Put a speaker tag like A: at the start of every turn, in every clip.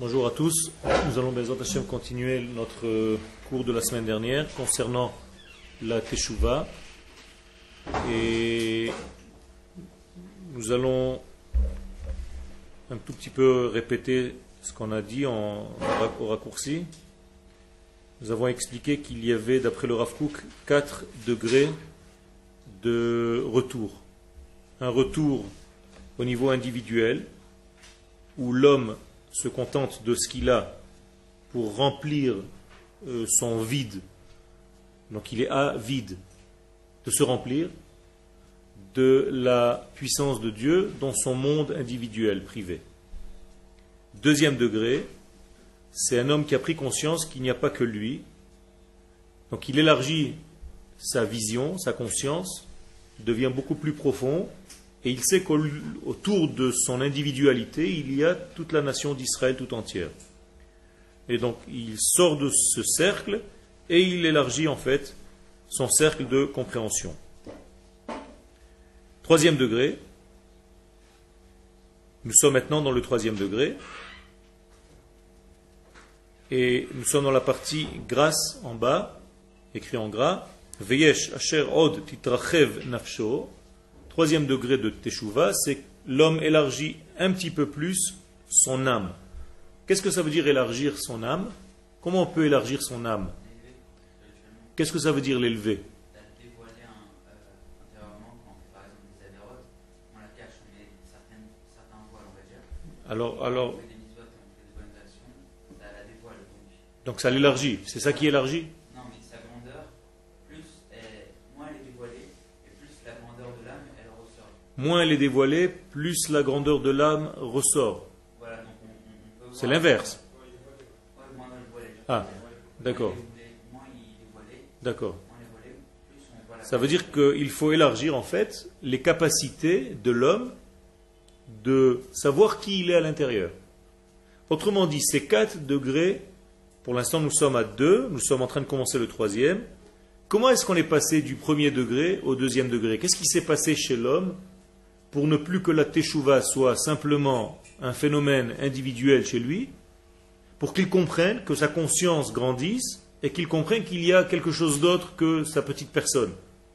A: Bonjour à tous. Nous allons, Bezat continuer notre cours de la semaine dernière concernant la Teshuvah. Et nous allons un tout petit peu répéter ce qu'on a dit en, au raccourci. Nous avons expliqué qu'il y avait, d'après le Rav Kook, 4 degrés de retour. Un retour au niveau individuel, où l'homme se contente de ce qu'il a pour remplir euh, son vide, donc il est avide de se remplir de la puissance de Dieu dans son monde individuel, privé. Deuxième degré, c'est un homme qui a pris conscience qu'il n'y a pas que lui, donc il élargit sa vision, sa conscience, devient beaucoup plus profond, et il sait qu'autour de son individualité, il y a toute la nation d'Israël tout entière. Et donc il sort de ce cercle et il élargit en fait son cercle de compréhension. Troisième degré. Nous sommes maintenant dans le troisième degré. Et nous sommes dans la partie grâce en bas, écrit en gras. Veyesh asher od titrachev nafsho. Troisième degré de Teshuvah, c'est l'homme élargit un petit peu plus son âme. Qu'est-ce que ça veut dire élargir son âme? Comment on peut élargir son âme? Qu'est-ce que ça veut dire l'élever? Alors, alors, donc ça l'élargit, c'est ça qui élargit? Moins elle est dévoilée, plus la grandeur de l'âme ressort. C'est l'inverse. Ah, d'accord. D'accord. Ça veut dire qu'il faut élargir en fait les capacités de l'homme de savoir qui il est à l'intérieur. Autrement dit, ces 4 degrés, pour l'instant nous sommes à 2, nous sommes en train de commencer le troisième. Comment est-ce qu'on est passé du premier degré au deuxième degré? Qu'est-ce qui s'est passé chez l'homme pour ne plus que la teshuva soit simplement un phénomène individuel chez lui, pour qu'il comprenne que sa conscience grandisse et qu'il comprenne qu'il y a quelque chose d'autre que sa petite personne.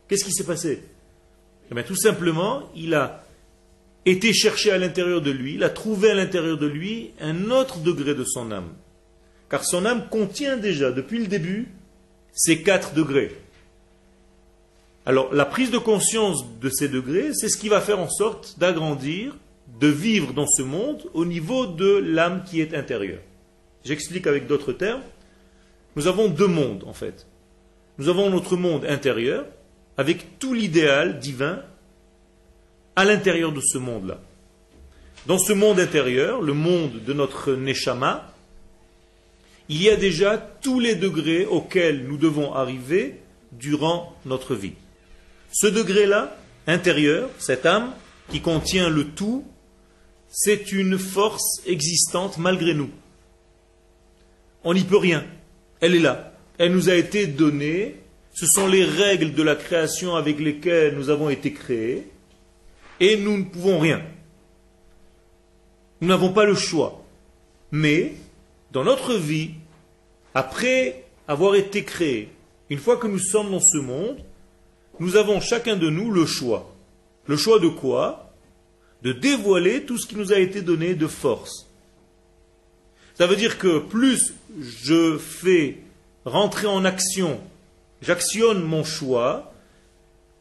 A: Qu'est-ce qui s'est passé? Eh bien, Tout simplement, il a été cherché à l'intérieur de lui, il a trouvé à l'intérieur de lui un autre degré de son âme. Car son âme contient déjà, depuis le début, ces quatre degrés. Alors, la prise de conscience de ces degrés, c'est ce qui va faire en sorte d'agrandir, de vivre dans ce monde au niveau de l'âme qui est intérieure. J'explique avec d'autres termes. Nous avons deux mondes, en fait. Nous avons notre monde intérieur, avec tout l'idéal divin à l'intérieur de ce monde-là. Dans ce monde intérieur, le monde de notre Neshama, il y a déjà tous les degrés auxquels nous devons arriver durant notre vie. Ce degré-là, intérieur, cette âme qui contient le tout, c'est une force existante malgré nous. On n'y peut rien. Elle est là. Elle nous a été donnée. Ce sont les règles de la création avec lesquelles nous avons été créés. Et nous ne pouvons rien. Nous n'avons pas le choix. Mais, dans notre vie, après avoir été créés, une fois que nous sommes dans ce monde, nous avons chacun de nous le choix. Le choix de quoi? De dévoiler tout ce qui nous a été donné de force. Ça veut dire que plus je fais rentrer en action, j'actionne mon choix,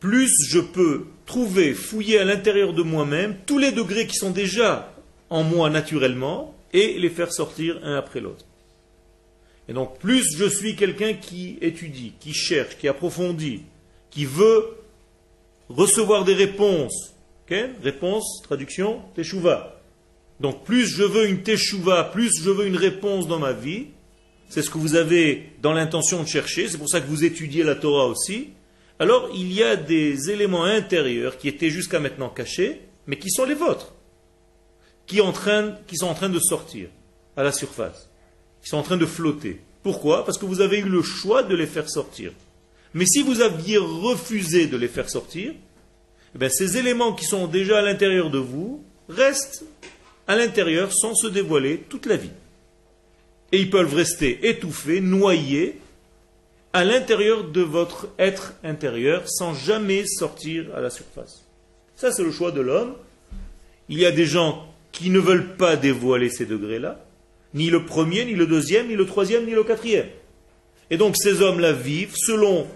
A: plus je peux trouver, fouiller à l'intérieur de moi-même tous les degrés qui sont déjà en moi naturellement et les faire sortir un après l'autre. Et donc plus je suis quelqu'un qui étudie, qui cherche, qui approfondit, qui veut recevoir des réponses. Réponse, traduction, teshuva. Donc plus je veux une teshuva, plus je veux une réponse dans ma vie, c'est ce que vous avez dans l'intention de chercher, c'est pour ça que vous étudiez la Torah aussi, alors il y a des éléments intérieurs qui étaient jusqu'à maintenant cachés, mais qui sont les vôtres, qui sont en train de sortir à la surface, qui sont en train de flotter. Pourquoi? Parce que vous avez eu le choix de les faire sortir. Mais si vous aviez refusé de les faire sortir, eh ces éléments qui sont déjà à l'intérieur de vous restent à l'intérieur sans se dévoiler toute la vie. Et ils peuvent rester étouffés, noyés, à l'intérieur de votre être intérieur, sans jamais sortir à la surface. Ça, c'est le choix de l'homme. Il y a des gens qui ne veulent pas dévoiler ces degrés-là, ni le premier, ni le deuxième, ni le troisième, ni le quatrième. Et donc ces hommes-là vivent selon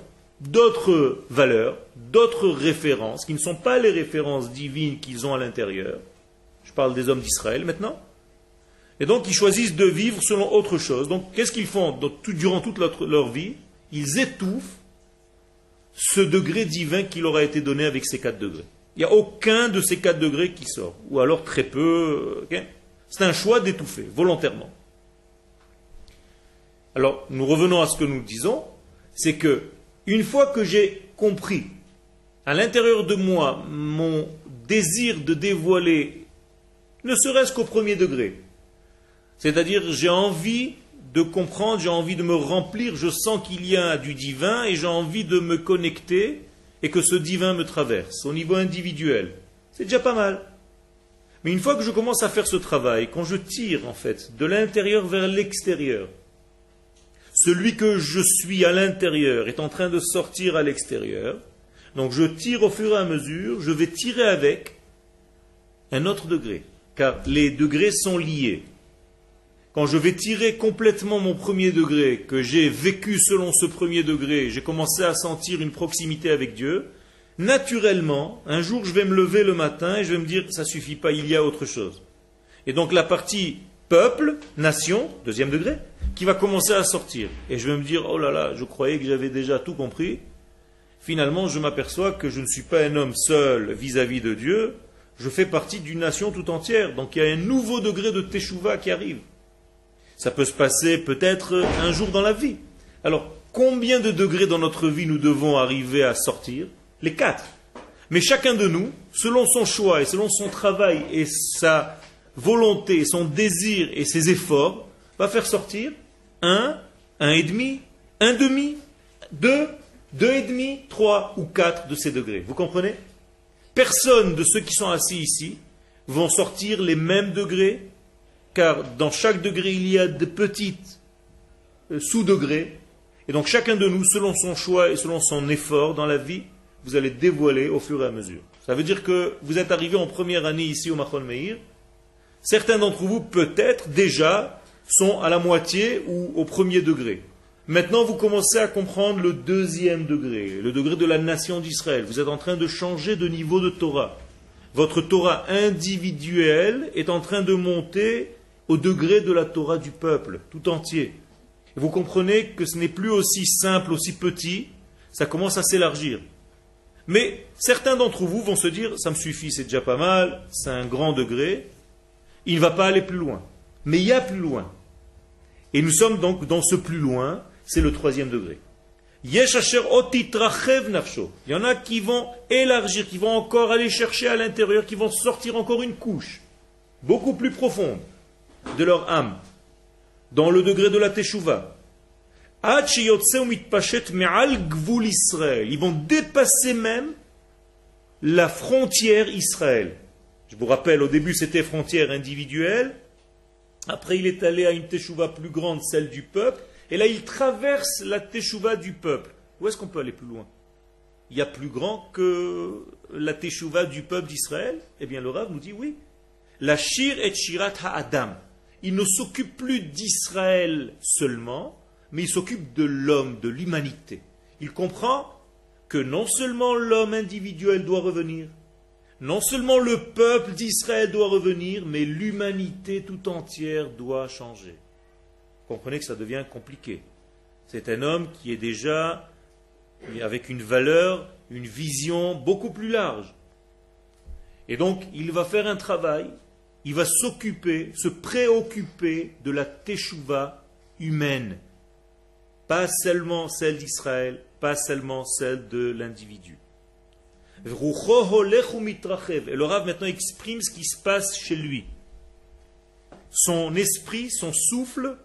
A: d'autres valeurs, d'autres références, qui ne sont pas les références divines qu'ils ont à l'intérieur. Je parle des hommes d'Israël maintenant. Et donc ils choisissent de vivre selon autre chose. Donc qu'est-ce qu'ils font durant toute leur vie? Ils étouffent ce degré divin qui leur a été donné avec ces quatre degrés. Il n'y a aucun de ces quatre degrés qui sort, ou alors très peu. C'est un choix d'étouffer, volontairement. Alors, nous revenons à ce que nous disons, c'est que une fois que j'ai compris à l'intérieur de moi mon désir de dévoiler, ne serait-ce qu'au premier degré, c'est-à-dire j'ai envie de comprendre, j'ai envie de me remplir, je sens qu'il y a du divin et j'ai envie de me connecter et que ce divin me traverse au niveau individuel. C'est déjà pas mal. Mais une fois que je commence à faire ce travail, quand je tire en fait de l'intérieur vers l'extérieur, celui que je suis à l'intérieur est en train de sortir à l'extérieur, donc je tire au fur et à mesure, je vais tirer avec un autre degré, car les degrés sont liés. Quand je vais tirer complètement mon premier degré, que j'ai vécu selon ce premier degré, j'ai commencé à sentir une proximité avec Dieu, naturellement, un jour je vais me lever le matin et je vais me dire, ça suffit pas, il y a autre chose. Et donc la partie peuple, nation, deuxième degré, qui va commencer à sortir. Et je vais me dire, oh là là, je croyais que j'avais déjà tout compris. Finalement, je m'aperçois que je ne suis pas un homme seul vis-à-vis de Dieu, je fais partie d'une nation tout entière. Donc il y a un nouveau degré de teshuva qui arrive. Ça peut se passer peut-être un jour dans la vie. Alors, combien de degrés dans notre vie nous devons arriver à sortir? Les quatre. Mais chacun de nous, selon son choix et selon son travail et sa volonté, son désir et ses efforts, va faire sortir un, un et demi, un demi, deux, deux et demi, trois ou quatre de ces degrés. Vous comprenez? Personne de ceux qui sont assis ici vont sortir les mêmes degrés car dans chaque degré, il y a de petites euh, sous-degrés. Et donc chacun de nous, selon son choix et selon son effort dans la vie, vous allez dévoiler au fur et à mesure. Ça veut dire que vous êtes arrivé en première année ici au Machon Meir. Certains d'entre vous, peut-être, déjà, sont à la moitié ou au premier degré. Maintenant, vous commencez à comprendre le deuxième degré, le degré de la nation d'Israël. Vous êtes en train de changer de niveau de Torah. Votre Torah individuelle est en train de monter au degré de la Torah du peuple, tout entier. vous comprenez que ce n'est plus aussi simple, aussi petit, ça commence à s'élargir. Mais certains d'entre vous vont se dire, ça me suffit, c'est déjà pas mal, c'est un grand degré, il ne va pas aller plus loin. Mais il y a plus loin. Et nous sommes donc dans ce plus loin, c'est le troisième degré. Il y en a qui vont élargir, qui vont encore aller chercher à l'intérieur, qui vont sortir encore une couche, beaucoup plus profonde de leur âme, dans le degré de la Teshuvah. Ils vont dépasser même la frontière Israël. Je vous rappelle, au début c'était frontière individuelle, après il est allé à une Teshuvah plus grande, celle du peuple, et là il traverse la Teshuvah du peuple. Où est-ce qu'on peut aller plus loin? Il y a plus grand que la Teshuvah du peuple d'Israël? Eh bien le Rav nous dit oui. La Shir et Shirat Ha'adam il ne s'occupe plus d'Israël seulement, mais il s'occupe de l'homme, de l'humanité. Il comprend que non seulement l'homme individuel doit revenir, non seulement le peuple d'Israël doit revenir, mais l'humanité tout entière doit changer. Vous comprenez que ça devient compliqué. C'est un homme qui est déjà avec une valeur, une vision beaucoup plus large. Et donc, il va faire un travail il va s'occuper, se préoccuper de la teshuva humaine. Pas seulement celle d'Israël, pas seulement celle de l'individu. Et le Rav maintenant exprime ce qui se passe chez lui. Son esprit, son souffle,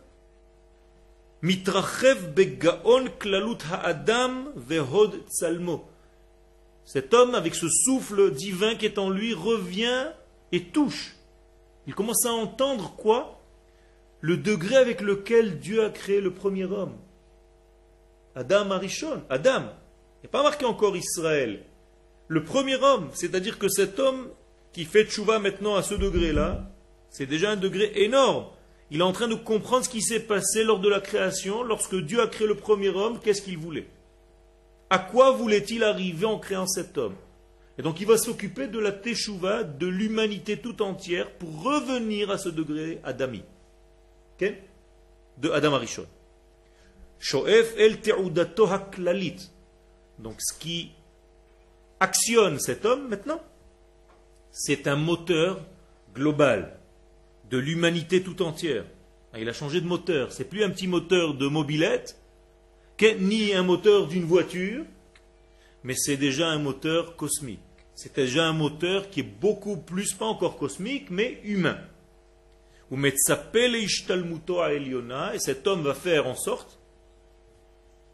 A: mitrachev begaon klalut ha'adam vehod tzalmo. Cet homme, avec ce souffle divin qui est en lui, revient et touche il commence à entendre quoi? Le degré avec lequel Dieu a créé le premier homme. Adam Arishon, Adam. Il n'est pas marqué encore Israël. Le premier homme, c'est-à-dire que cet homme qui fait tchouva maintenant à ce degré-là, c'est déjà un degré énorme. Il est en train de comprendre ce qui s'est passé lors de la création, lorsque Dieu a créé le premier homme, qu'est-ce qu'il voulait? À quoi voulait-il arriver en créant cet homme? Et donc il va s'occuper de la teshuva, de l'humanité tout entière, pour revenir à ce degré adami. De Adam Arishon. Shoef el Donc ce qui actionne cet homme maintenant, c'est un moteur global de l'humanité tout entière. Ah, il a changé de moteur. C'est plus un petit moteur de mobilette, ni un moteur d'une voiture, mais c'est déjà un moteur cosmique. C'est déjà un moteur qui est beaucoup plus, pas encore cosmique, mais humain. Et cet homme va faire en sorte,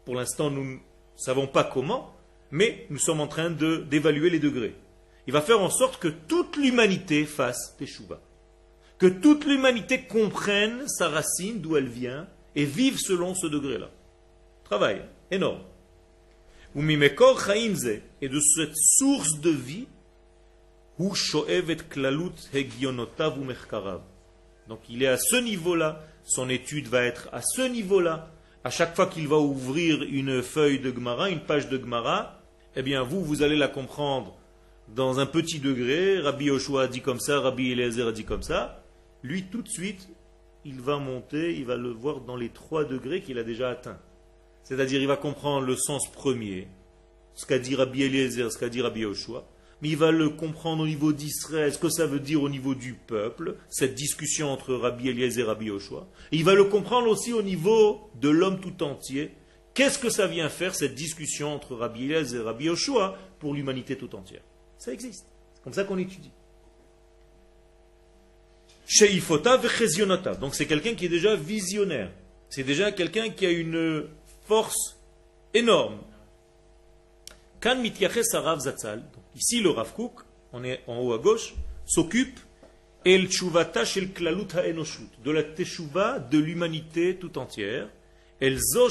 A: pour l'instant nous ne savons pas comment, mais nous sommes en train d'évaluer les degrés. Il va faire en sorte que toute l'humanité fasse teshuva que toute l'humanité comprenne sa racine, d'où elle vient, et vive selon ce degré-là. Travail énorme. Et de cette source de vie, donc il est à ce niveau-là, son étude va être à ce niveau-là. À chaque fois qu'il va ouvrir une feuille de Gemara, une page de Gemara, eh bien vous, vous allez la comprendre dans un petit degré. Rabbi Yoshua a dit comme ça, Rabbi Eliezer a dit comme ça lui tout de suite, il va monter, il va le voir dans les trois degrés qu'il a déjà atteints. C'est-à-dire, il va comprendre le sens premier, ce qu'a dit Rabbi Eliezer, ce qu'a dit Rabbi Yoshua, mais il va le comprendre au niveau d'Israël, ce que ça veut dire au niveau du peuple, cette discussion entre Rabbi Eliezer et Rabbi Yoshua. Il va le comprendre aussi au niveau de l'homme tout entier. Qu'est-ce que ça vient faire, cette discussion entre Rabbi Eliezer et Rabbi Yoshua, pour l'humanité tout entière? Ça existe. C'est comme ça qu'on étudie. Donc c'est quelqu'un qui est déjà visionnaire. C'est déjà quelqu'un qui a une force énorme. Kan Ici, le Rav Kook, on est en haut à gauche, s'occupe el shel klalut de la teshuva de l'humanité tout entière. El zo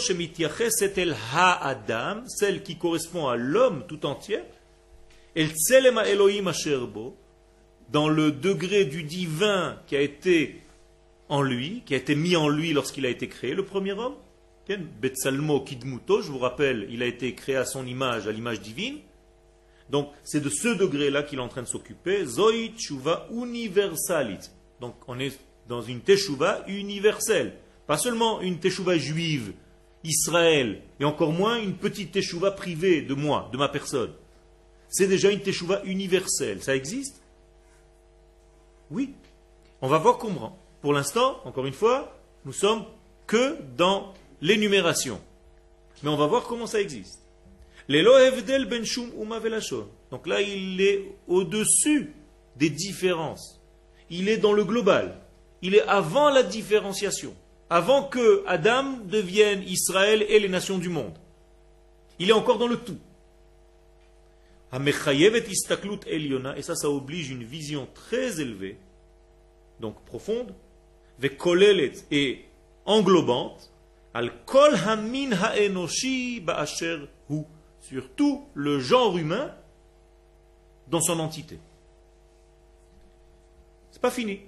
A: el ha-adam, celle qui correspond à l'homme tout entier. El tselema Elohim asherbo, dans le degré du divin qui a été en lui, qui a été mis en lui lorsqu'il a été créé, le premier homme. Betsalmo Kidmuto, je vous rappelle, il a été créé à son image, à l'image divine. Donc c'est de ce degré-là qu'il est en train de s'occuper. Zoi Tshuva universalit. Donc on est dans une Teshuva universelle. Pas seulement une Teshuva juive, Israël, et encore moins une petite Teshuva privée de moi, de ma personne. C'est déjà une Teshuva universelle. Ça existe? Oui. On va voir comment. Pour l'instant, encore une fois, nous sommes que dans l'énumération. Mais on va voir comment ça existe. Ben Donc là, il est au-dessus des différences. Il est dans le global. Il est avant la différenciation. Avant que Adam devienne Israël et les nations du monde. Il est encore dans le tout. Et ça, ça oblige une vision très élevée, donc profonde, et englobante, al kol haenoshi ba'asher sur tout le genre humain dans son entité. C'est pas fini.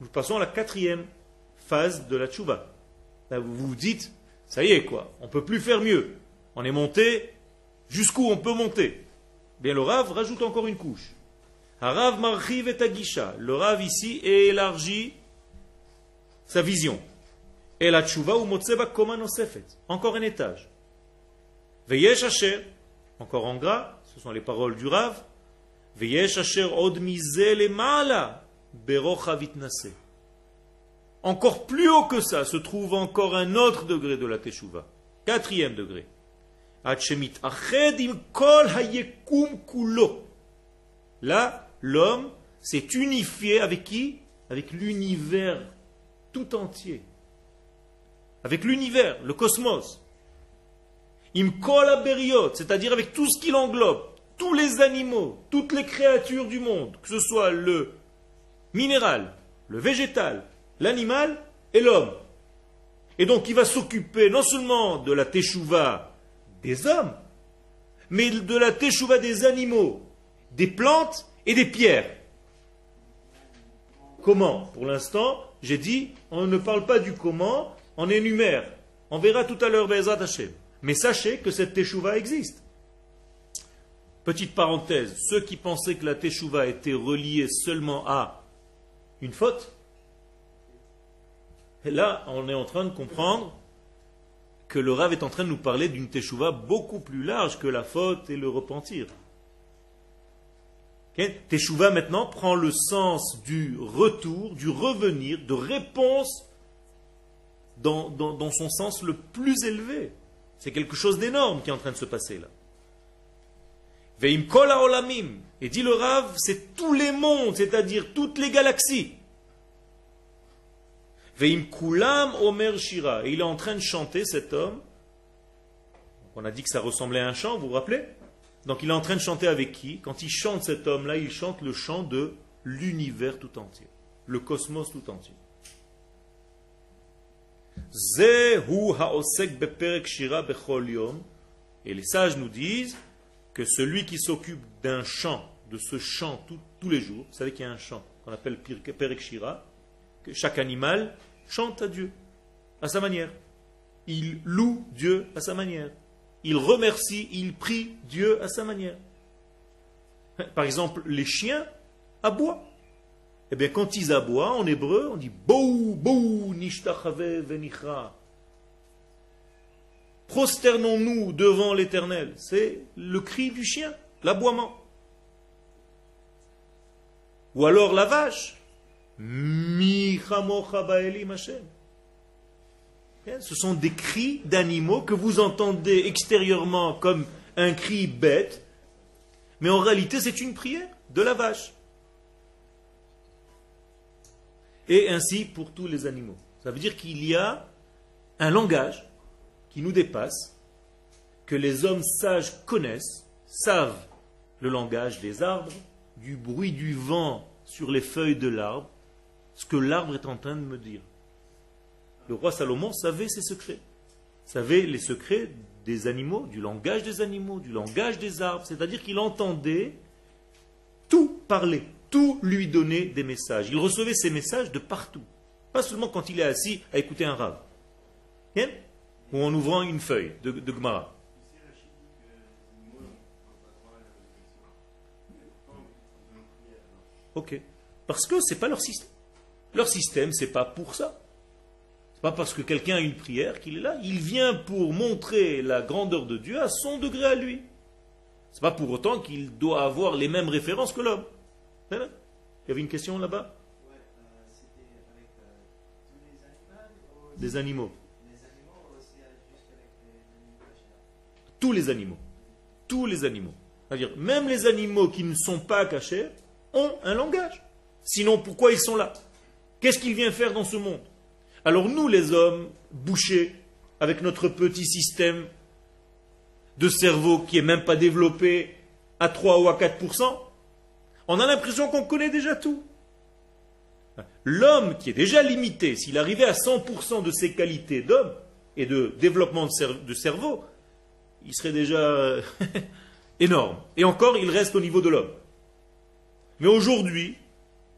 A: Nous passons à la quatrième phase de la tchouva. Là, vous vous dites, ça y est quoi, on peut plus faire mieux. On est monté jusqu'où on peut monter. Bien, le Rav rajoute encore une couche. Harav marchiv et agisha. Le Rav ici élargit sa vision. Et la tchouva ou motseba koma nosefet. Encore un étage. Veyesh asher. Encore en gras, ce sont les paroles du Rav. Veyesh asher od mizel mala. Berocha. Encore plus haut que ça se trouve encore un autre degré de la teshuva. Quatrième degré. Là, l'homme s'est unifié avec qui? Avec l'univers tout entier. Avec l'univers, le cosmos. c'est-à-dire avec tout ce qu'il englobe, tous les animaux, toutes les créatures du monde, que ce soit le minéral, le végétal, l'animal et l'homme. Et donc il va s'occuper non seulement de la teshuva des hommes, mais de la teshuva des animaux, des plantes et des pierres. Comment Pour l'instant, j'ai dit, on ne parle pas du comment, on énumère. On verra tout à l'heure Bezat Hashem. Mais sachez que cette teshuva existe. Petite parenthèse, ceux qui pensaient que la teshuva était reliée seulement à une faute, là, on est en train de comprendre que le Rav est en train de nous parler d'une teshuva beaucoup plus large que la faute et le repentir. Teshuva maintenant prend le sens du retour, du revenir, de réponse dans, dans son sens le plus élevé. C'est quelque chose d'énorme qui est en train de se passer là. Veim kol olamim. Et dit le Rav, c'est tous les mondes, c'est-à-dire toutes les galaxies. Veim kulam omer shira. Et il est en train de chanter cet homme. On a dit que ça ressemblait à un chant, vous vous rappelez? Donc il est en train de chanter avec qui? Quand il chante cet homme-là, il chante le chant de l'univers tout entier, le cosmos tout entier. Et les sages nous disent que celui qui s'occupe d'un chant, de ce chant tous les jours, vous savez qu'il y a un chant qu'on appelle Perek Shira, que chaque animal chante à Dieu, à sa manière. Il loue Dieu à sa manière. Il remercie, il prie Dieu à sa manière. Par exemple, les chiens aboient. Eh bien, quand ils aboient, en hébreu, on dit Bou, Bou, Nishtachave Venichra prosternons-nous devant l'Éternel. C'est le cri du chien, l'aboiement. Ou alors la vache. Ce sont des cris d'animaux que vous entendez extérieurement comme un cri bête, mais en réalité c'est une prière de la vache. Et ainsi pour tous les animaux. Ça veut dire qu'il y a un langage qui nous dépasse, que les hommes sages connaissent, savent le langage des arbres, du bruit du vent sur les feuilles de l'arbre, ce que l'arbre est en train de me dire. Le roi Salomon savait ses secrets, savait les secrets des animaux, du langage des animaux, du langage des arbres, c'est-à-dire qu'il entendait tout parler, tout lui donner des messages. Il recevait ces messages de partout, pas seulement quand il est assis à écouter un rave ou en ouvrant une feuille de, de Gemara. Ok. Parce que ce n'est pas leur système. Leur système, c'est pas pour ça. C'est pas parce que quelqu'un a une prière qu'il est là. Il vient pour montrer la grandeur de Dieu à son degré à lui. C'est pas pour autant qu'il doit avoir les mêmes références que l'homme. Il y avait une question là-bas? Des animaux. Tous les animaux. Tous les animaux. C'est-à-dire, même les animaux qui ne sont pas cachés ont un langage. Sinon, pourquoi ils sont là? Qu'est-ce qu'ils viennent faire dans ce monde? Alors nous, les hommes, bouchés, avec notre petit système de cerveau qui n'est même pas développé à 3 ou à 4%, on a l'impression qu'on connaît déjà tout. L'homme qui est déjà limité, s'il arrivait à 100% de ses qualités d'homme et de développement de cerveau, il serait déjà euh, énorme. Et encore, il reste au niveau de l'homme. Mais aujourd'hui,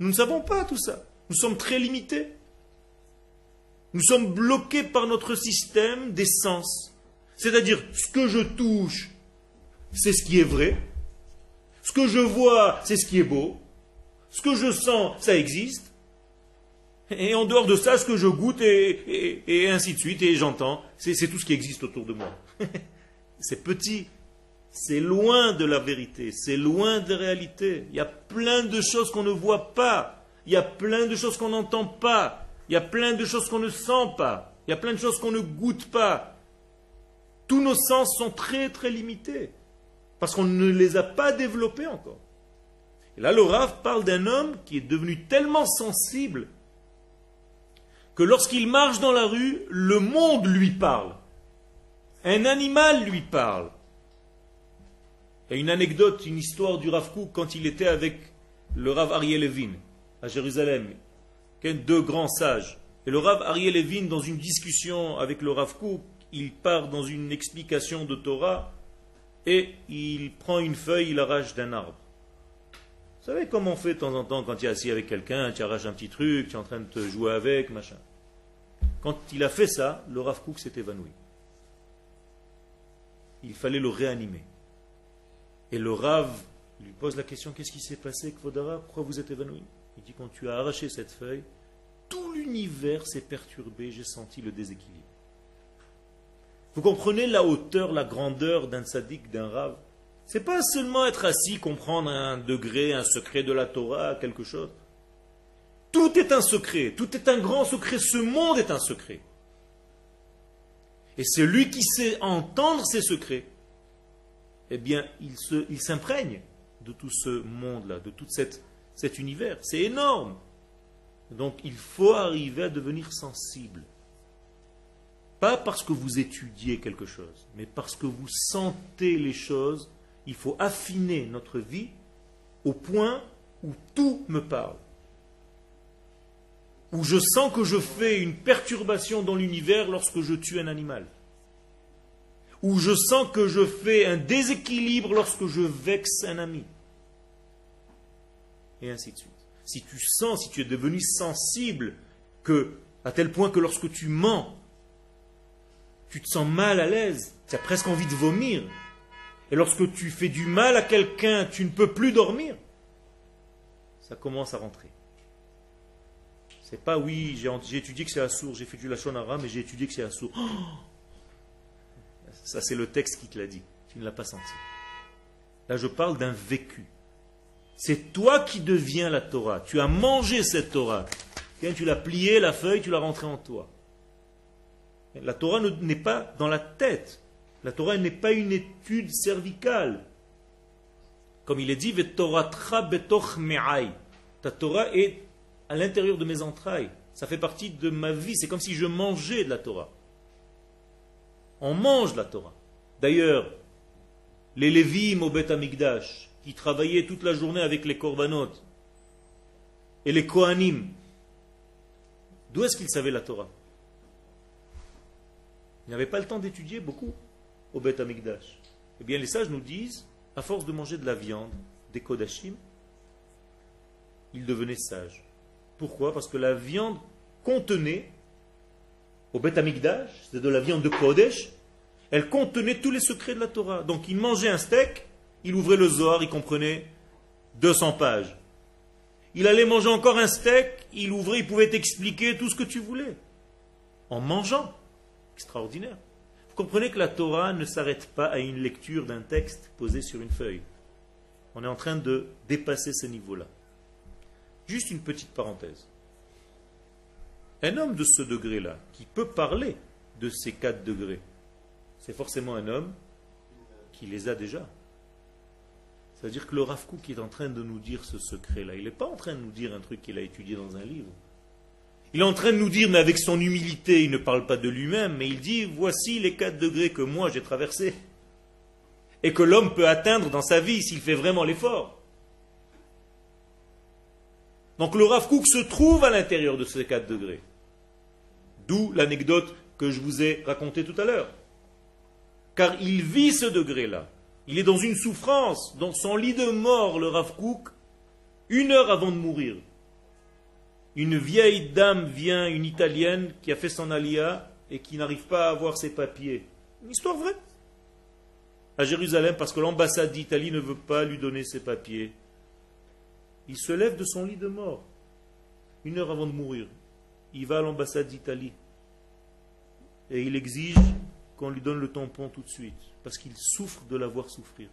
A: nous ne savons pas tout ça. Nous sommes très limités. Nous sommes bloqués par notre système des sens. C'est-à-dire, ce que je touche, c'est ce qui est vrai. Ce que je vois, c'est ce qui est beau. Ce que je sens, ça existe. Et en dehors de ça, ce que je goûte et, ainsi de suite, et j'entends, c'est tout ce qui existe autour de moi. c'est petit, c'est loin de la vérité, c'est loin de la réalité. Il y a plein de choses qu'on ne voit pas, il y a plein de choses qu'on n'entend pas, il y a plein de choses qu'on ne sent pas, il y a plein de choses qu'on ne goûte pas. Tous nos sens sont très très limités, parce qu'on ne les a pas développés encore. Et là, le Rav parle d'un homme qui est devenu tellement sensible que lorsqu'il marche dans la rue, le monde lui parle. Un animal lui parle. A une anecdote, une histoire du Rav Kook quand il était avec le Rav Ariel Levin à Jérusalem. Deux grands sages, Et le Rav Ariel Levin, dans une discussion avec le Rav Kouk, il part dans une explication de Torah et il prend une feuille, il arrache d'un arbre. Vous savez comment on fait de temps en temps quand tu es assis avec quelqu'un, tu arraches un petit truc, tu es en train de te jouer avec, machin. Quand il a fait ça, le Rav Kouk s'est évanoui. Il fallait le réanimer. Et le Rav lui pose la question Qu'est-ce qui s'est passé, Kvodara? Pourquoi vous êtes évanoui? Il dit Quand tu as arraché cette feuille, tout l'univers s'est perturbé, j'ai senti le déséquilibre. Vous comprenez la hauteur, la grandeur d'un sadique, d'un rave? C'est pas seulement être assis, comprendre un degré, un secret de la Torah, quelque chose. Tout est un secret, tout est un grand secret, ce monde est un secret. Et celui qui sait entendre ces secrets, eh bien, il s'imprègne de tout ce monde-là, de tout cette, cet univers. C'est énorme. Donc il faut arriver à devenir sensible. Pas parce que vous étudiez quelque chose, mais parce que vous sentez les choses. Il faut affiner notre vie au point où tout me parle. Où je sens que je fais une perturbation dans l'univers lorsque je tue un animal. Où je sens que je fais un déséquilibre lorsque je vexe un ami. Et ainsi de suite si tu sens, si tu es devenu sensible, que, à tel point que lorsque tu mens, tu te sens mal à l'aise, tu as presque envie de vomir, et lorsque tu fais du mal à quelqu'un, tu ne peux plus dormir, ça commence à rentrer. C'est pas oui, j'ai étudié que c'est assourd, j'ai fait du lachonara, mais j'ai étudié que c'est assourd. ça c'est le texte qui te l'a dit, tu ne l'as pas senti. Là je parle d'un vécu. C'est toi qui deviens la Torah. Tu as mangé cette Torah. Tu l'as pliée, la feuille, tu l'as rentrée en toi. La Torah n'est pas dans la tête. La Torah n'est pas une étude cervicale. Comme il est dit, ta Torah est à l'intérieur de mes entrailles. Ça fait partie de ma vie. C'est comme si je mangeais de la Torah. On mange la Torah. D'ailleurs, les Lévim au Beth qui travaillait toute la journée avec les korbanot et les kohanim, d'où est-ce qu'ils savaient la Torah? Ils n'avaient pas le temps d'étudier beaucoup au Beth Amikdash. Eh bien, les sages nous disent, à force de manger de la viande, des kodashim, ils devenaient sages. Pourquoi? Parce que la viande contenait, au Beth Amikdash, c'est de la viande de Kodesh, elle contenait tous les secrets de la Torah. Donc, ils mangeaient un steak, il ouvrait le Zohar, il comprenait 200 pages. Il allait manger encore un steak, il ouvrait, il pouvait t'expliquer tout ce que tu voulais. En mangeant. Extraordinaire. Vous comprenez que la Torah ne s'arrête pas à une lecture d'un texte posé sur une feuille. On est en train de dépasser ce niveau-là. Juste une petite parenthèse. Un homme de ce degré-là, qui peut parler de ces quatre degrés, c'est forcément un homme qui les a déjà. C'est-à-dire que le Rav qui est en train de nous dire ce secret-là, il n'est pas en train de nous dire un truc qu'il a étudié dans un livre. Il est en train de nous dire, mais avec son humilité, il ne parle pas de lui-même, mais il dit, voici les quatre degrés que moi j'ai traversés. Et que l'homme peut atteindre dans sa vie s'il fait vraiment l'effort. Donc le Rav se trouve à l'intérieur de ces quatre degrés. D'où l'anecdote que je vous ai racontée tout à l'heure. Car il vit ce degré-là. Il est dans une souffrance, dans son lit de mort, le Rav une heure avant de mourir. Une vieille dame vient, une italienne, qui a fait son alia et qui n'arrive pas à avoir ses papiers. Une histoire vraie. À Jérusalem, parce que l'ambassade d'Italie ne veut pas lui donner ses papiers. Il se lève de son lit de mort, une heure avant de mourir. Il va à l'ambassade d'Italie et il exige qu'on lui donne le tampon tout de suite, parce qu'il souffre de la voir souffrir.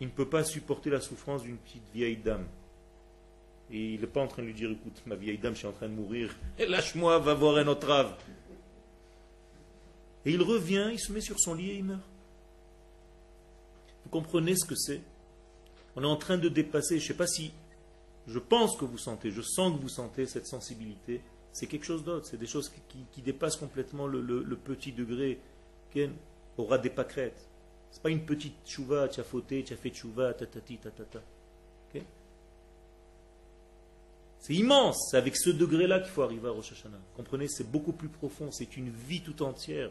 A: Il ne peut pas supporter la souffrance d'une petite vieille dame. Et il n'est pas en train de lui dire, écoute, ma vieille dame, je suis en train de mourir, lâche-moi, va voir un autre ave. Et il revient, il se met sur son lit et il meurt. Vous comprenez ce que c'est? On est en train de dépasser, je ne sais pas si, je pense que vous sentez, je sens que vous sentez cette sensibilité, c'est quelque chose d'autre, c'est des choses qui, dépassent complètement le petit degré aura des pâquerettes. Ce n'est pas une petite chouva, tu as fauté, tu as tatati, tatata. C'est immense, c'est avec ce degré-là qu'il faut arriver à Rosh Hashanah. Comprenez, c'est beaucoup plus profond, c'est une vie tout entière.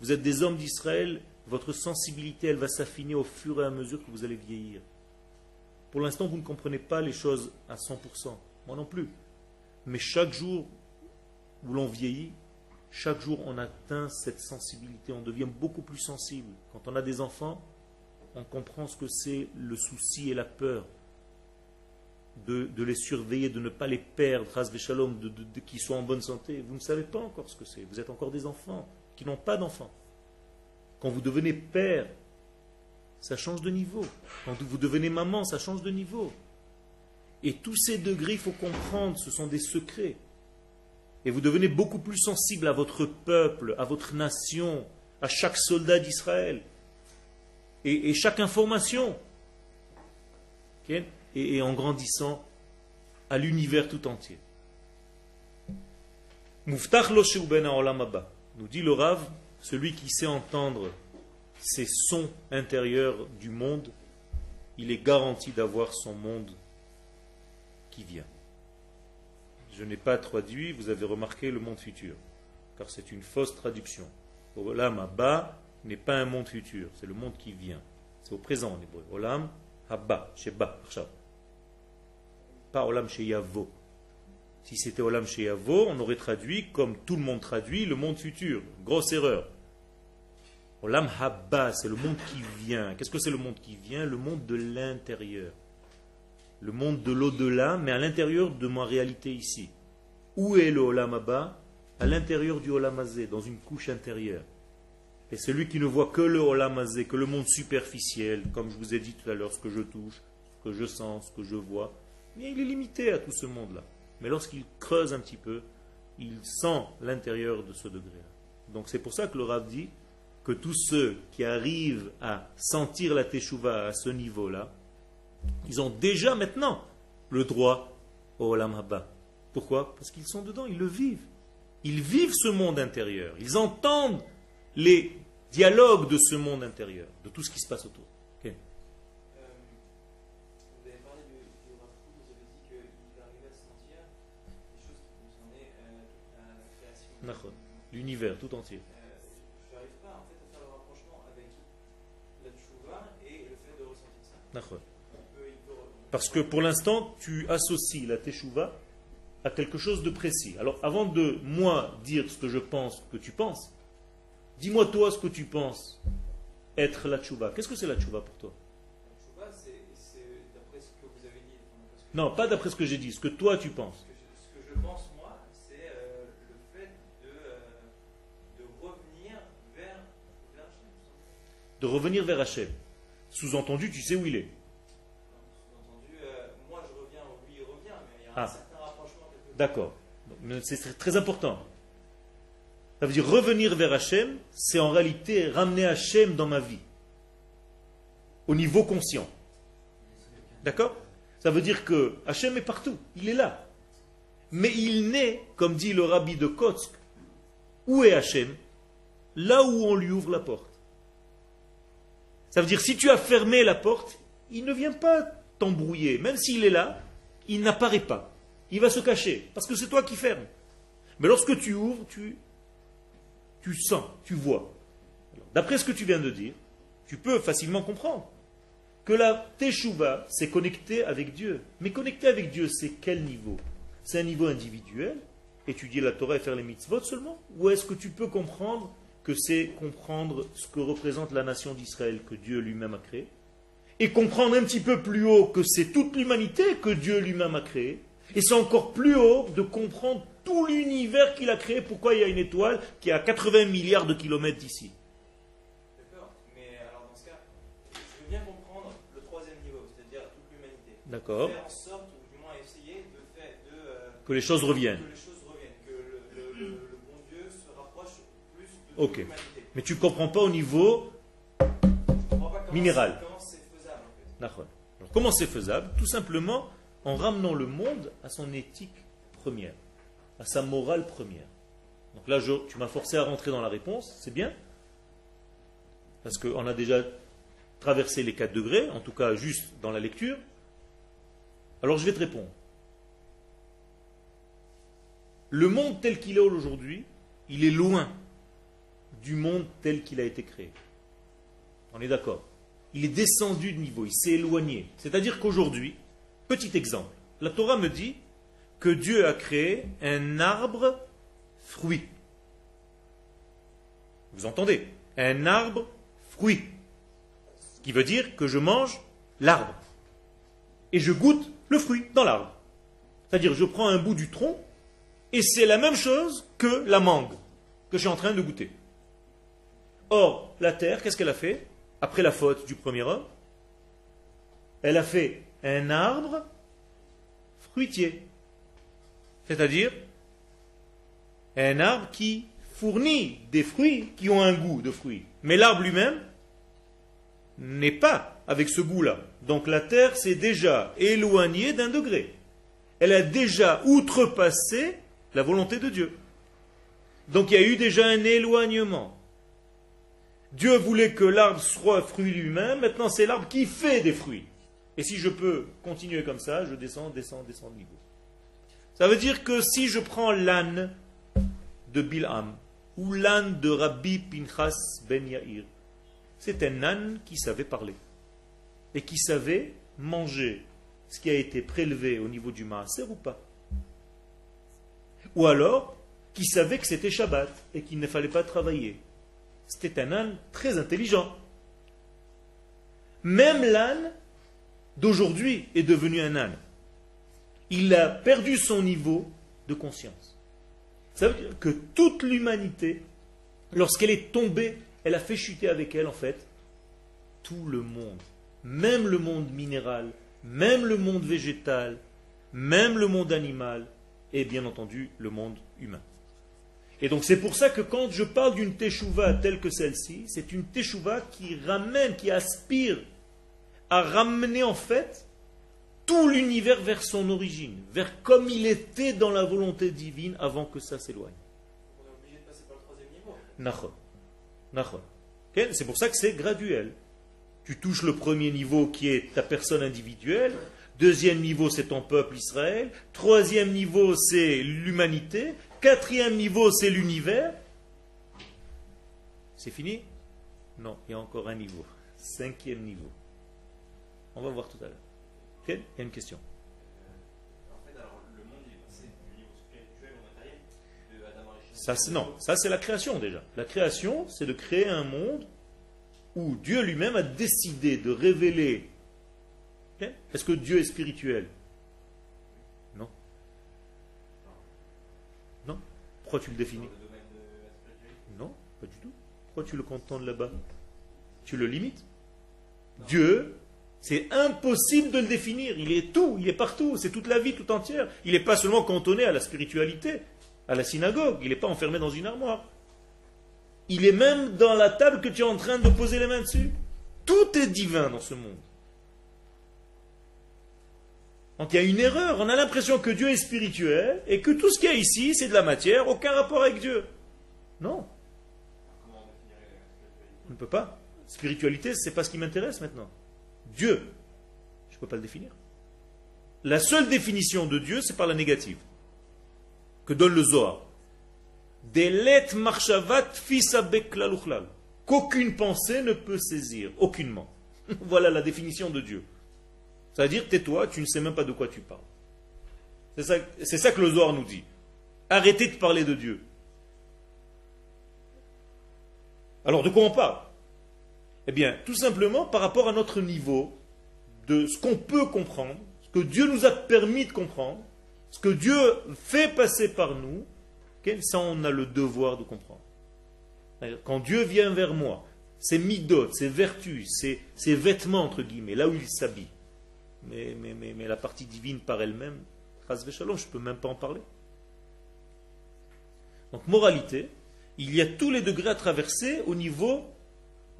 A: Vous êtes des hommes d'Israël, votre sensibilité, elle va s'affiner au fur et à mesure que vous allez vieillir. Pour l'instant, vous ne comprenez pas les choses à 100%. Moi non plus. Mais chaque jour où l'on vieillit, chaque jour on atteint cette sensibilité, on devient beaucoup plus sensible. Quand on a des enfants, on comprend ce que c'est le souci et la peur de, les surveiller, de ne pas les perdre, de, de, de qu'ils soient en bonne santé. Vous ne savez pas encore ce que c'est. Vous êtes encore des enfants qui n'ont pas d'enfants. Quand vous devenez père, ça change de niveau. Quand vous devenez maman, ça change de niveau. Et tous ces degrés, il faut comprendre, ce sont des secrets. Et vous devenez beaucoup plus sensible à votre peuple, à votre nation, à chaque soldat d'Israël. Et, chaque information. et, en grandissant à l'univers tout entier. Nous dit le Rav, celui qui sait entendre ces sons intérieurs du monde, il est garanti d'avoir son monde qui vient. Je n'ai pas traduit, vous avez remarqué le monde futur, car c'est une fausse traduction. Olam Abba n'est pas un monde futur, c'est le monde qui vient. C'est au présent en hébreu. Olam Abba, Sheba, Pas Olam Sheyavo. Si c'était Olam Sheyavo, on aurait traduit, comme tout le monde traduit, le monde futur. Grosse erreur. Olam Habba, c'est le monde qui vient. Qu'est-ce que c'est le monde qui vient? Le monde de l'intérieur le monde de l'au-delà, mais à l'intérieur de ma réalité ici. Où est le Olam À l'intérieur du Olam Azé, dans une couche intérieure. Et celui qui ne voit que le Olam Azé, que le monde superficiel, comme je vous ai dit tout à l'heure, ce que je touche, ce que je sens, ce que je vois, il est limité à tout ce monde-là. Mais lorsqu'il creuse un petit peu, il sent l'intérieur de ce degré-là. Donc c'est pour ça que le Rav dit que tous ceux qui arrivent à sentir la Teshuvah à ce niveau-là, ils ont déjà maintenant le droit au Olam Haba. Pourquoi? Parce qu'ils sont dedans, ils le vivent. Ils vivent ce monde intérieur. Ils entendent les dialogues de ce monde intérieur, de tout ce qui se passe autour.
B: Okay. Euh, vous avez parlé du Rafou, vous avez dit qu'il arrivait à sentir des choses qui concernaient euh, la création.
A: L'univers tout entier.
B: Euh, je n'arrive pas en fait à faire le rapprochement avec la tchouva et le fait de ressentir ça.
A: Parce que pour l'instant, tu associes la teshuva à quelque chose de précis. Alors avant de moi dire ce que je pense que tu penses, dis-moi toi ce que tu penses être la teshuva. Qu'est-ce que c'est la teshuva pour toi?
B: La teshuva, c'est d'après ce que vous avez dit.
A: Non, pas d'après ce que j'ai dit, ce que toi tu penses.
B: Ce que je, pense moi, c'est euh, le fait de, euh, de, revenir vers, vers Hachem.
A: De revenir vers Hachem. Sous-entendu, tu sais où il est. Ah. D'accord. C'est très important. Ça veut dire revenir vers Hachem, c'est en réalité ramener Hachem dans ma vie. Au niveau conscient. D'accord? Ça veut dire que Hachem est partout. Il est là. Mais il naît, comme dit le rabbi de Kotsk, où est Hachem? Là où on lui ouvre la porte. Ça veut dire si tu as fermé la porte, il ne vient pas t'embrouiller. Même s'il est là, il n'apparaît pas. Il va se cacher, parce que c'est toi qui fermes. Mais lorsque tu ouvres, tu, sens, tu vois. D'après ce que tu viens de dire, tu peux facilement comprendre que la teshuva, c'est connecté avec Dieu. Mais connecté avec Dieu, c'est quel niveau? C'est un niveau individuel, étudier la Torah et faire les mitzvot seulement? Ou est-ce que tu peux comprendre que c'est comprendre ce que représente la nation d'Israël que Dieu lui-même a créé? Et comprendre un petit peu plus haut que c'est toute l'humanité que Dieu lui-même a créée. Et c'est encore plus haut de comprendre tout l'univers qu'il a créé, pourquoi il y a une étoile qui est à 80 milliards de kilomètres d'ici.
B: D'accord, mais alors dans ce cas, je veux bien comprendre le troisième niveau, c'est-à-dire toute l'humanité.
A: D'accord.
B: Faire en sorte, ou du moins essayer de faire de, euh,
A: que les choses reviennent.
B: Que les choses reviennent, que le, le, le, bon Dieu se rapproche plus de
A: Ok. l'humanité. Mais tu ne comprends pas au niveau minéral. Comment c'est faisable? Tout simplement en ramenant le monde à son éthique première, à sa morale première. Donc là, tu m'as forcé à rentrer dans la réponse, c'est bien Parce qu'on a déjà traversé les 4 degrés, en tout cas juste dans la lecture. Alors je vais te répondre. Le monde tel qu'il est aujourd'hui, il est loin du monde tel qu'il a été créé. On est d'accord? Il est descendu de niveau, il s'est éloigné. C'est-à-dire qu'aujourd'hui, petit exemple, la Torah me dit que Dieu a créé un arbre fruit. Vous entendez? Un arbre fruit. Ce qui veut dire que je mange l'arbre. Et je goûte le fruit dans l'arbre. C'est-à-dire je prends un bout du tronc et c'est la même chose que la mangue que je suis en train de goûter. Or, la terre, qu'est-ce qu'elle a fait? Après la faute du premier homme Elle a fait un arbre fruitier. C'est-à-dire un arbre qui fournit des fruits qui ont un goût de fruits. Mais l'arbre lui-même n'est pas avec ce goût-là. Donc la terre s'est déjà éloignée d'un degré. Elle a déjà outrepassé la volonté de Dieu. Donc il y a eu déjà un éloignement. Dieu voulait que l'arbre soit fruit lui-même, maintenant c'est l'arbre qui fait des fruits. Et si je peux continuer comme ça, je descends, descends, descends de niveau. Ça veut dire que si je prends l'âne de Bilham ou l'âne de Rabbi Pinchas ben Yair, c'est un âne qui savait parler et qui savait manger ce qui a été prélevé au niveau du maaser ou pas. Ou alors, qui savait que c'était Shabbat et qu'il ne fallait pas travailler. C'était un âne très intelligent. Même l'âne d'aujourd'hui est devenu un âne. Il a perdu son niveau de conscience. Ça veut dire que toute l'humanité, lorsqu'elle est tombée, elle a fait chuter avec elle, en fait, tout le monde. Même le monde minéral, même le monde végétal, même le monde animal, et bien entendu le monde humain. Et donc c'est pour ça que quand je parle d'une teshuva telle que celle-ci, c'est une teshuva qui ramène, qui aspire à ramener en fait tout l'univers vers son origine, vers comme il était dans la volonté divine avant que ça s'éloigne.
B: On est obligé de passer par le troisième niveau.
A: C'est pour ça que c'est graduel. Tu touches le premier niveau qui est ta personne individuelle, deuxième niveau c'est ton peuple Israël, troisième niveau c'est l'humanité, Quatrième niveau, c'est l'univers. C'est fini? Non, il y a encore un niveau. Cinquième niveau. On va voir tout à l'heure. Il y a une question. Ça, non, ça c'est la création déjà. La création, c'est de créer un monde où Dieu lui-même a décidé de révéler. Est-ce que Dieu est spirituel? Pourquoi tu le définis Non, pas du tout. Pourquoi tu le contendes là-bas Tu le limites Dieu, c'est impossible de le définir. Il est tout, il est partout, c'est toute la vie tout entière. Il n'est pas seulement cantonné à la spiritualité, à la synagogue, il n'est pas enfermé dans une armoire. Il est même dans la table que tu es en train de poser les mains dessus. Tout est divin dans ce monde. Donc il y a une erreur. On a l'impression que Dieu est spirituel et que tout ce qu'il y a ici, c'est de la matière, aucun rapport avec Dieu. Non. On ne peut pas. Spiritualité, c'est pas ce qui m'intéresse maintenant. Dieu, je ne peux pas le définir. La seule définition de Dieu, c'est par la négative, que donne le Zohar. Delet marchavat Qu'aucune pensée ne peut saisir, aucunement. voilà la définition de Dieu. C'est-à-dire, tais-toi, tu ne sais même pas de quoi tu parles. C'est ça, que le Zohar nous dit. Arrêtez de parler de Dieu. Alors, de quoi on parle? Eh bien, tout simplement par rapport à notre niveau de ce qu'on peut comprendre, ce que Dieu nous a permis de comprendre, ce que Dieu fait passer par nous, ça on a le devoir de comprendre. Quand Dieu vient vers moi, ses midotes, ses vertus, ses vêtements, entre guillemets, là où il s'habille, mais, la partie divine par elle-même, je ne peux même pas en parler. Donc, moralité, il y a tous les degrés à traverser au niveau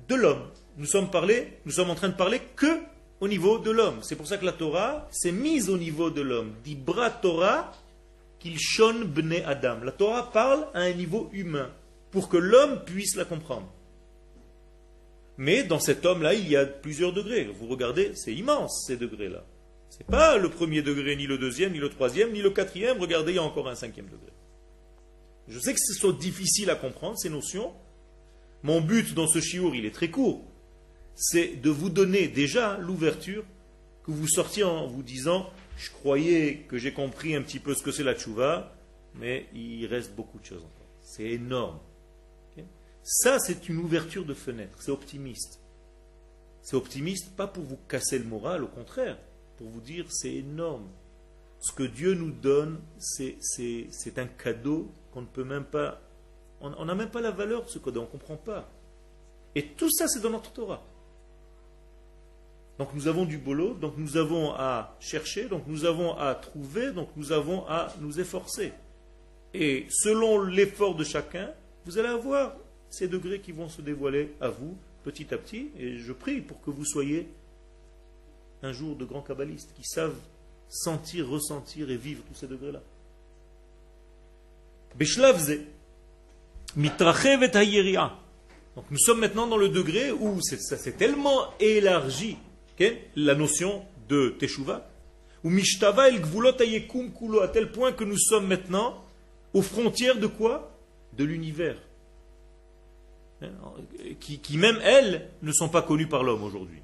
A: de l'homme. Nous sommes, parlé, nous sommes en train de parler que au niveau de l'homme. C'est pour ça que la Torah s'est mise au niveau de l'homme. Dibra Torah bne Adam. La Torah parle à un niveau humain pour que l'homme puisse la comprendre. Mais dans cet homme-là, il y a plusieurs degrés. Vous regardez, c'est immense ces degrés-là. Ce n'est pas le premier degré, ni le deuxième, ni le troisième, ni le quatrième. Regardez, il y a encore un cinquième degré. Je sais que ce soit difficile à comprendre, ces notions. Mon but dans ce chiour, il est très court. C'est de vous donner déjà l'ouverture, que vous sortiez en vous disant Je croyais que j'ai compris un petit peu ce que c'est la tchouva, mais il reste beaucoup de choses encore. C'est énorme. Ça, c'est une ouverture de fenêtre. C'est optimiste. C'est optimiste, pas pour vous casser le moral, au contraire, pour vous dire c'est énorme. Ce que Dieu nous donne, c'est un cadeau qu'on ne peut même pas. On n'a même pas la valeur de ce cadeau, on ne comprend pas. Et tout ça, c'est dans notre Torah. Donc nous avons du boulot, donc nous avons à chercher, donc nous avons à trouver, donc nous avons à nous efforcer. Et selon l'effort de chacun, vous allez avoir ces degrés qui vont se dévoiler à vous petit à petit. Et je prie pour que vous soyez un jour de grands kabbalistes qui savent sentir, ressentir et vivre tous ces degrés-là. Donc nous sommes maintenant dans le degré où ça s'est tellement élargi la notion de Teshuvah, ou Mishtava el Gvulot Kulo, à tel point que nous sommes maintenant aux frontières de quoi? De l'univers. Hein, qui, même elles ne sont pas connues par l'homme aujourd'hui.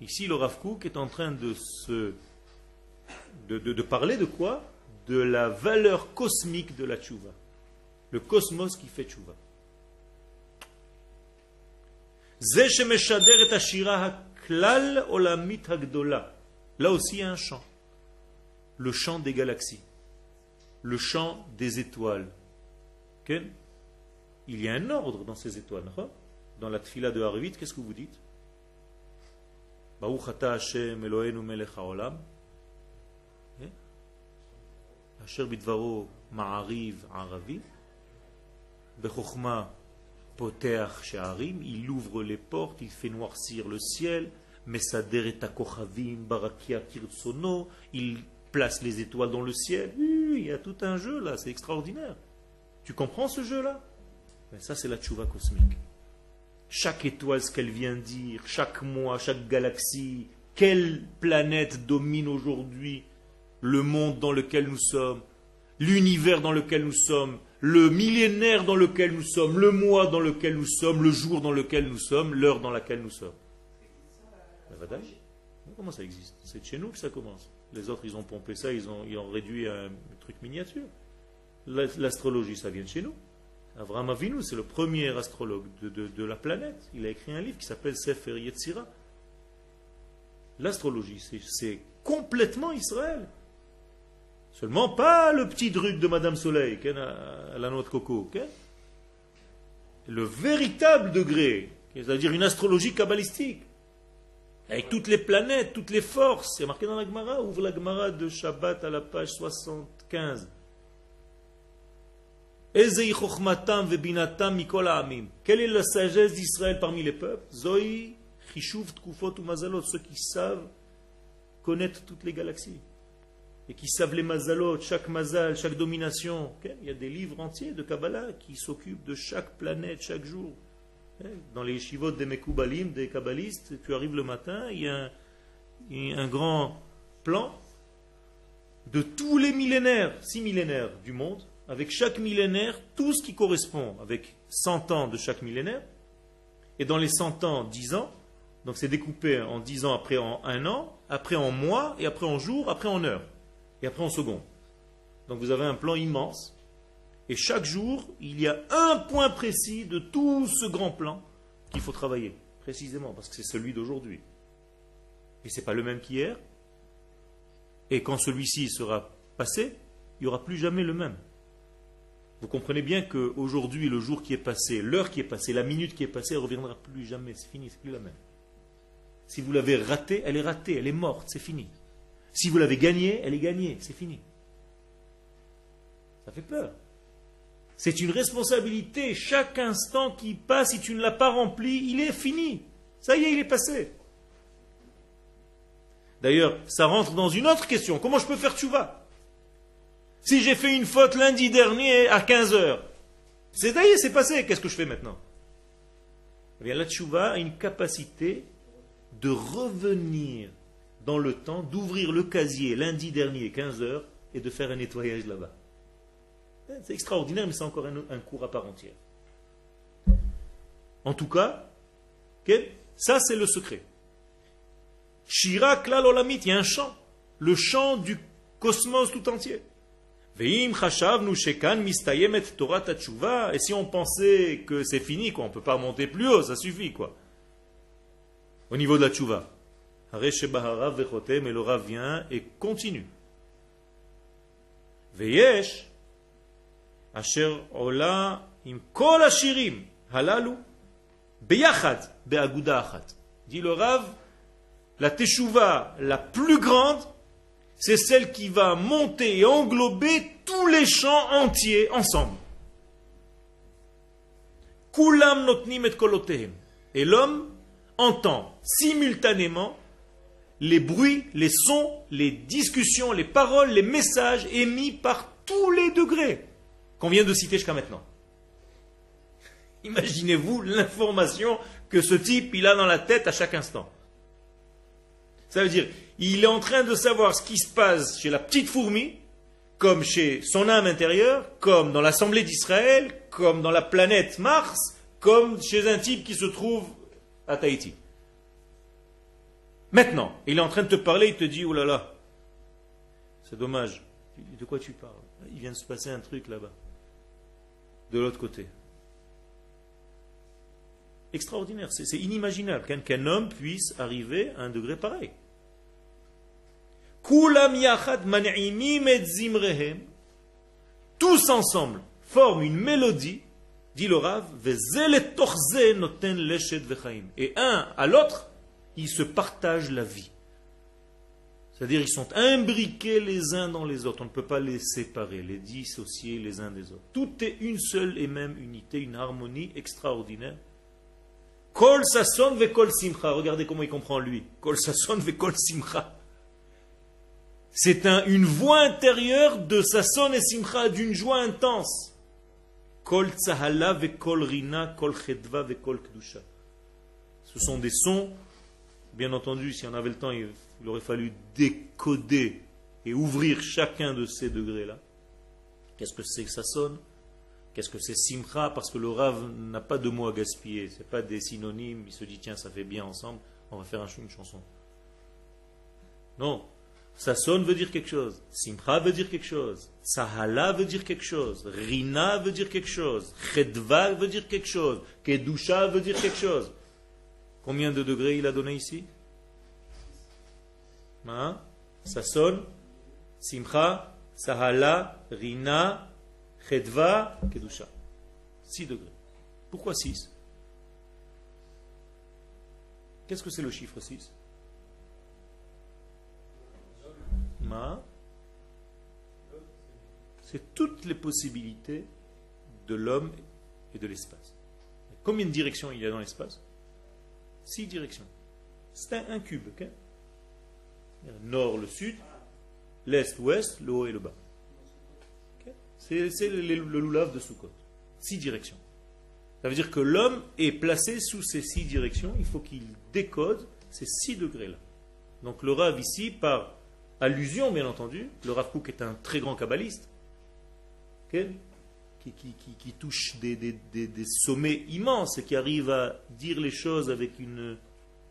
A: Ici, le Rav Kook est en train de, se, de, de, de parler de quoi? De la valeur cosmique de la tchouva. Le cosmos qui fait tchouva. Là aussi, il y a un chant. Le chant des galaxies. Le chant des étoiles. Il y a un ordre dans ces étoiles. Dans la tfila de Harvit, qu'est-ce que vous dites? Baruch Hashem Eloheinu melech haolam. Asher bidvaro ma'ariv aravi. Bechokma poter she'arim. Il ouvre les portes, il fait noircir le ciel. Mesader et kochavim barakia kirtsono. Il place les étoiles dans le ciel. Il y a tout un jeu là, c'est extraordinaire. Tu comprends ce jeu-là? Ben, Ça, c'est la tchouva cosmique. Chaque étoile, ce qu'elle vient dire, chaque mois, chaque galaxie, quelle planète domine aujourd'hui le monde dans lequel nous sommes, l'univers dans lequel nous sommes, le millénaire dans lequel nous sommes, le mois dans lequel nous sommes, le jour dans lequel nous sommes, l'heure dans laquelle nous sommes. Ben, Comment ça existe? C'est chez nous que ça commence. Les autres, ils ont pompé ça, ils ont, ont réduit un truc miniature. L'astrologie, ça vient de chez nous. Avraham Avinu, c'est le premier astrologue de, la planète. Il a écrit un livre qui s'appelle Sefer Yetzira. L'astrologie, c'est complètement Israël. Seulement pas le petit truc de Madame Soleil, la noix de coco. Le véritable degré, c'est-à-dire une astrologie kabbalistique. Avec toutes les planètes, toutes les forces. C'est marqué dans la Gemara. Ouvre la Gemara de Shabbat à la page 75. Quelle est la sagesse d'Israël parmi les peuples? Zoï, Chishuv, Tkufot ou Mazalot, ceux qui savent connaître toutes les galaxies et qui savent les mazalot, chaque mazal, chaque domination. Il y a des livres entiers de Kabbalah qui s'occupent de chaque planète, chaque jour. Dans les shivot des Mekoubalim, des Kabbalistes, tu arrives le matin, il y a un, grand plan de tous les millénaires, six millénaires du monde, avec chaque millénaire, tout ce qui correspond, avec 100 ans de chaque millénaire, et dans les 100 ans, 10 ans, donc c'est découpé en 10 ans, après en un an, après en mois, et après en jours, après en heures, et après en secondes. Donc vous avez un plan immense, et chaque jour, il y a un point précis de tout ce grand plan qu'il faut travailler, précisément, parce que c'est celui d'aujourd'hui. Et ce n'est pas le même qu'hier. Et quand celui-ci sera passé, il n'y aura plus jamais le même. Vous comprenez bien qu'aujourd'hui, le jour qui est passé, l'heure qui est passée, la minute qui est passée, elle ne reviendra plus jamais. C'est fini, c'est plus la même. Si vous l'avez ratée, elle est ratée, elle est morte, c'est fini. Si vous l'avez gagnée, elle est gagnée, c'est fini. Ça fait peur. C'est une responsabilité. Chaque instant qui passe, si tu ne l'as pas rempli, il est fini. Ça y est, il est passé. D'ailleurs, ça rentre dans une autre question. Comment je peux faire tchouva? Si j'ai fait une faute lundi dernier à 15 heures, c'est d'ailleurs, c'est passé. Qu'est-ce que je fais maintenant? Eh bien, La tchouva a une capacité de revenir dans le temps d'ouvrir le casier lundi dernier, 15h, et de faire un nettoyage là-bas. C'est extraordinaire, mais c'est encore un, cours à part entière. En tout cas, ça c'est le secret. Shira klal olamit, il y a un chant, le chant du cosmos tout entier. Et si on pensait que c'est fini, quoi, on ne peut pas monter plus haut, ça suffit, quoi. Au niveau de la tchouva. Mais le Rav vient et continue. Veyesh, beaguda achat. Dit le Rav, la teshuva la plus grande, c'est celle qui va monter et englober tous les champs entiers ensemble. Kulam notnim et. Et l'homme entend simultanément les bruits, les sons, les discussions, les paroles, les messages émis par tous les degrés qu'on vient de citer jusqu'à maintenant. Imaginez-vous l'information que ce type il a dans la tête à chaque instant. Ça veut dire, il est en train de savoir ce qui se passe chez la petite fourmi, comme chez son âme intérieure, comme dans l'Assemblée d'Israël, comme dans la planète Mars, comme chez un type qui se trouve à Tahiti. Maintenant, il est en train de te parler, il te dit, oh là là, c'est dommage. De quoi tu parles? Il vient de se passer un truc là-bas. De l'autre côté. Extraordinaire, c'est inimaginable qu'un homme puisse arriver à un degré pareil. Tous ensemble forment une mélodie, dit le Rav, et un à l'autre ils se partagent la vie. C'est-à-dire ils sont imbriqués les uns dans les autres. On ne peut pas les séparer, les dissocier les uns des autres. Tout est une seule et même unité, une harmonie extraordinaire. Kol sason ve kol simcha. Regardez comment il comprend lui. Kol sason ve kol simcha. C'est un, une voix intérieure de sason et simcha, d'une joie intense. Kol tsahala ve kol rina, kol chedva ve kol kedusha. Ce sont des sons Bien entendu, si on avait le temps, il, aurait fallu décoder et ouvrir chacun de ces degrés-là. Qu'est-ce que c'est que ça sonne? Qu'est-ce que c'est simcha? Parce que le Rav n'a pas de mots à gaspiller. Ce pas des synonymes. Il se dit, tiens, ça fait bien ensemble, on va faire une chanson. Non. Ça sonne veut dire quelque chose. Simcha veut dire quelque chose. Sahala veut dire quelque chose. Rina veut dire quelque chose. Chedva veut dire quelque chose. Kedusha veut dire quelque chose. Combien de degrés il a donné ici? Hein? Ça sonne. Simcha, Sahala, Rina, Chedva, Kedusha? 6 degrés. Pourquoi 6 Qu'est-ce que c'est le chiffre 6 Ma? C'est toutes les possibilités de l'homme et de l'espace. Combien de directions il y a dans l'espace? Six directions. C'est un, cube. Nord, le sud, l'est, l'ouest, le haut et le bas. C'est le, loulav de Sukkot. Six directions. Ça veut dire que l'homme est placé sous ces six directions. Il faut qu'il décode ces six degrés-là. Donc le Rav ici, par allusion bien entendu, le Rav Kook est un très grand kabbaliste qui, touche des, sommets immenses et qui arrive à dire les choses avec une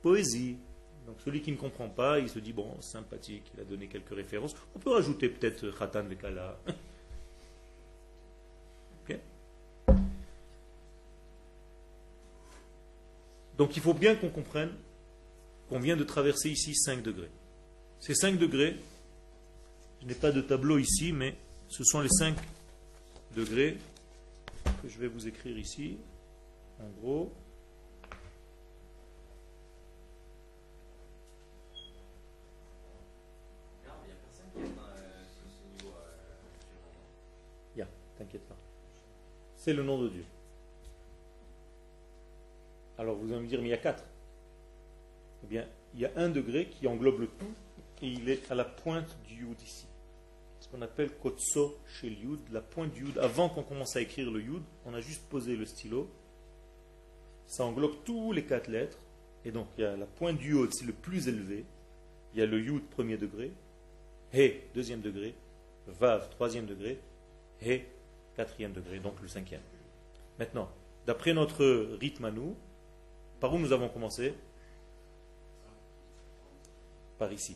A: poésie. Celui qui ne comprend pas, il se dit, bon, sympathique, il a donné quelques références. On peut rajouter peut-être Khatan Vekala. Donc il faut bien qu'on comprenne qu'on vient de traverser ici 5 degrés. Ces 5 degrés, je n'ai pas de tableau ici, mais ce sont les 5 degrés que je vais vous écrire ici. En gros, C'est le nom de Dieu. Alors vous allez me dire, mais il y a quatre. Eh bien, il y a un degré qui englobe le tout et il est à la pointe du Yud ici qu'on appelle Kotso chez le Yud, la pointe du Yud. Avant qu'on commence à écrire le Yud, on a juste posé le stylo. Ça englobe tous les quatre lettres. Et donc il y a la pointe du Yud, c'est le plus élevé. il y a le Yud premier degré, He deuxième degré, Vav troisième degré, He quatrième degré, donc le cinquième. Maintenant, d'après notre rythme à nous, par où nous avons commencé? Par ici,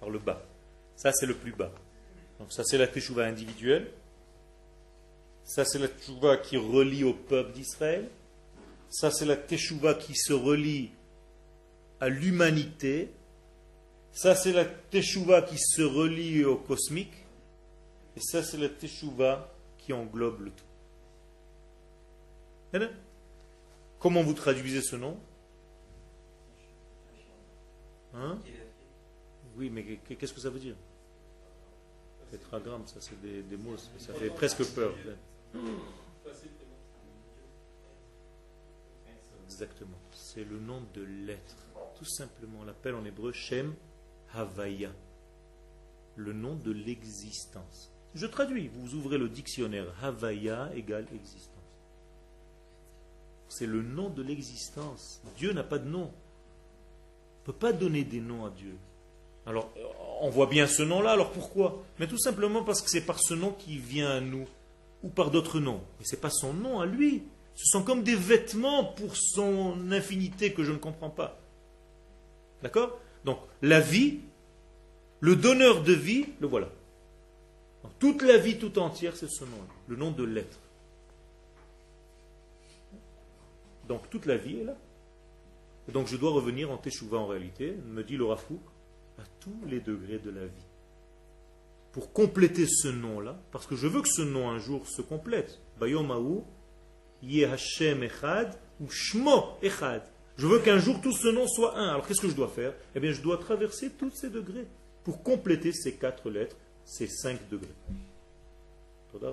A: par le bas. Ça, c'est le plus bas. Donc, ça, c'est la teshuva individuelle. Ça, c'est la teshuva qui relie au peuple d'Israël. Ça, c'est la teshuva qui se relie à l'humanité. Ça, c'est la teshuva qui se relie au cosmique. Et ça, c'est la teshuva qui englobe le tout. Comment vous traduisez ce nom? Hein? Oui, mais qu'est-ce que ça veut dire? Tétragramme, ça c'est des, mots, ça fait presque peur. Exactement. C'est le nom de l'être. Tout simplement, on l'appelle en hébreu Shem Havaya. Le nom de l'existence. Je traduis. Vous ouvrez le dictionnaire. Havaya égale existence. C'est le nom de l'existence. Dieu n'a pas de nom. On ne peut pas donner des noms à Dieu. Alors, on voit bien ce nom-là, alors pourquoi? Mais tout simplement parce que c'est par ce nom qui vient à nous, ou par d'autres noms. Mais ce n'est pas son nom à lui. Ce sont comme des vêtements pour son infinité que je ne comprends pas. D'accord? Donc, la vie, le donneur de vie, le voilà. Toute la vie tout entière, c'est ce nom, le nom de l'être. Donc, toute la vie est là. donc, je dois revenir en Teshuvah en réalité, me dit le Rafouk, à tous les degrés de la vie. Pour compléter ce nom-là, parce que je veux que ce nom un jour se complète. Bayomahu, Hashem Echad ou Shmo Echad. Je veux qu'un jour tout ce nom soit un. Alors qu'est-ce que je dois faire? Eh bien, je dois traverser tous ces degrés pour compléter ces quatre lettres, ces cinq degrés. Toda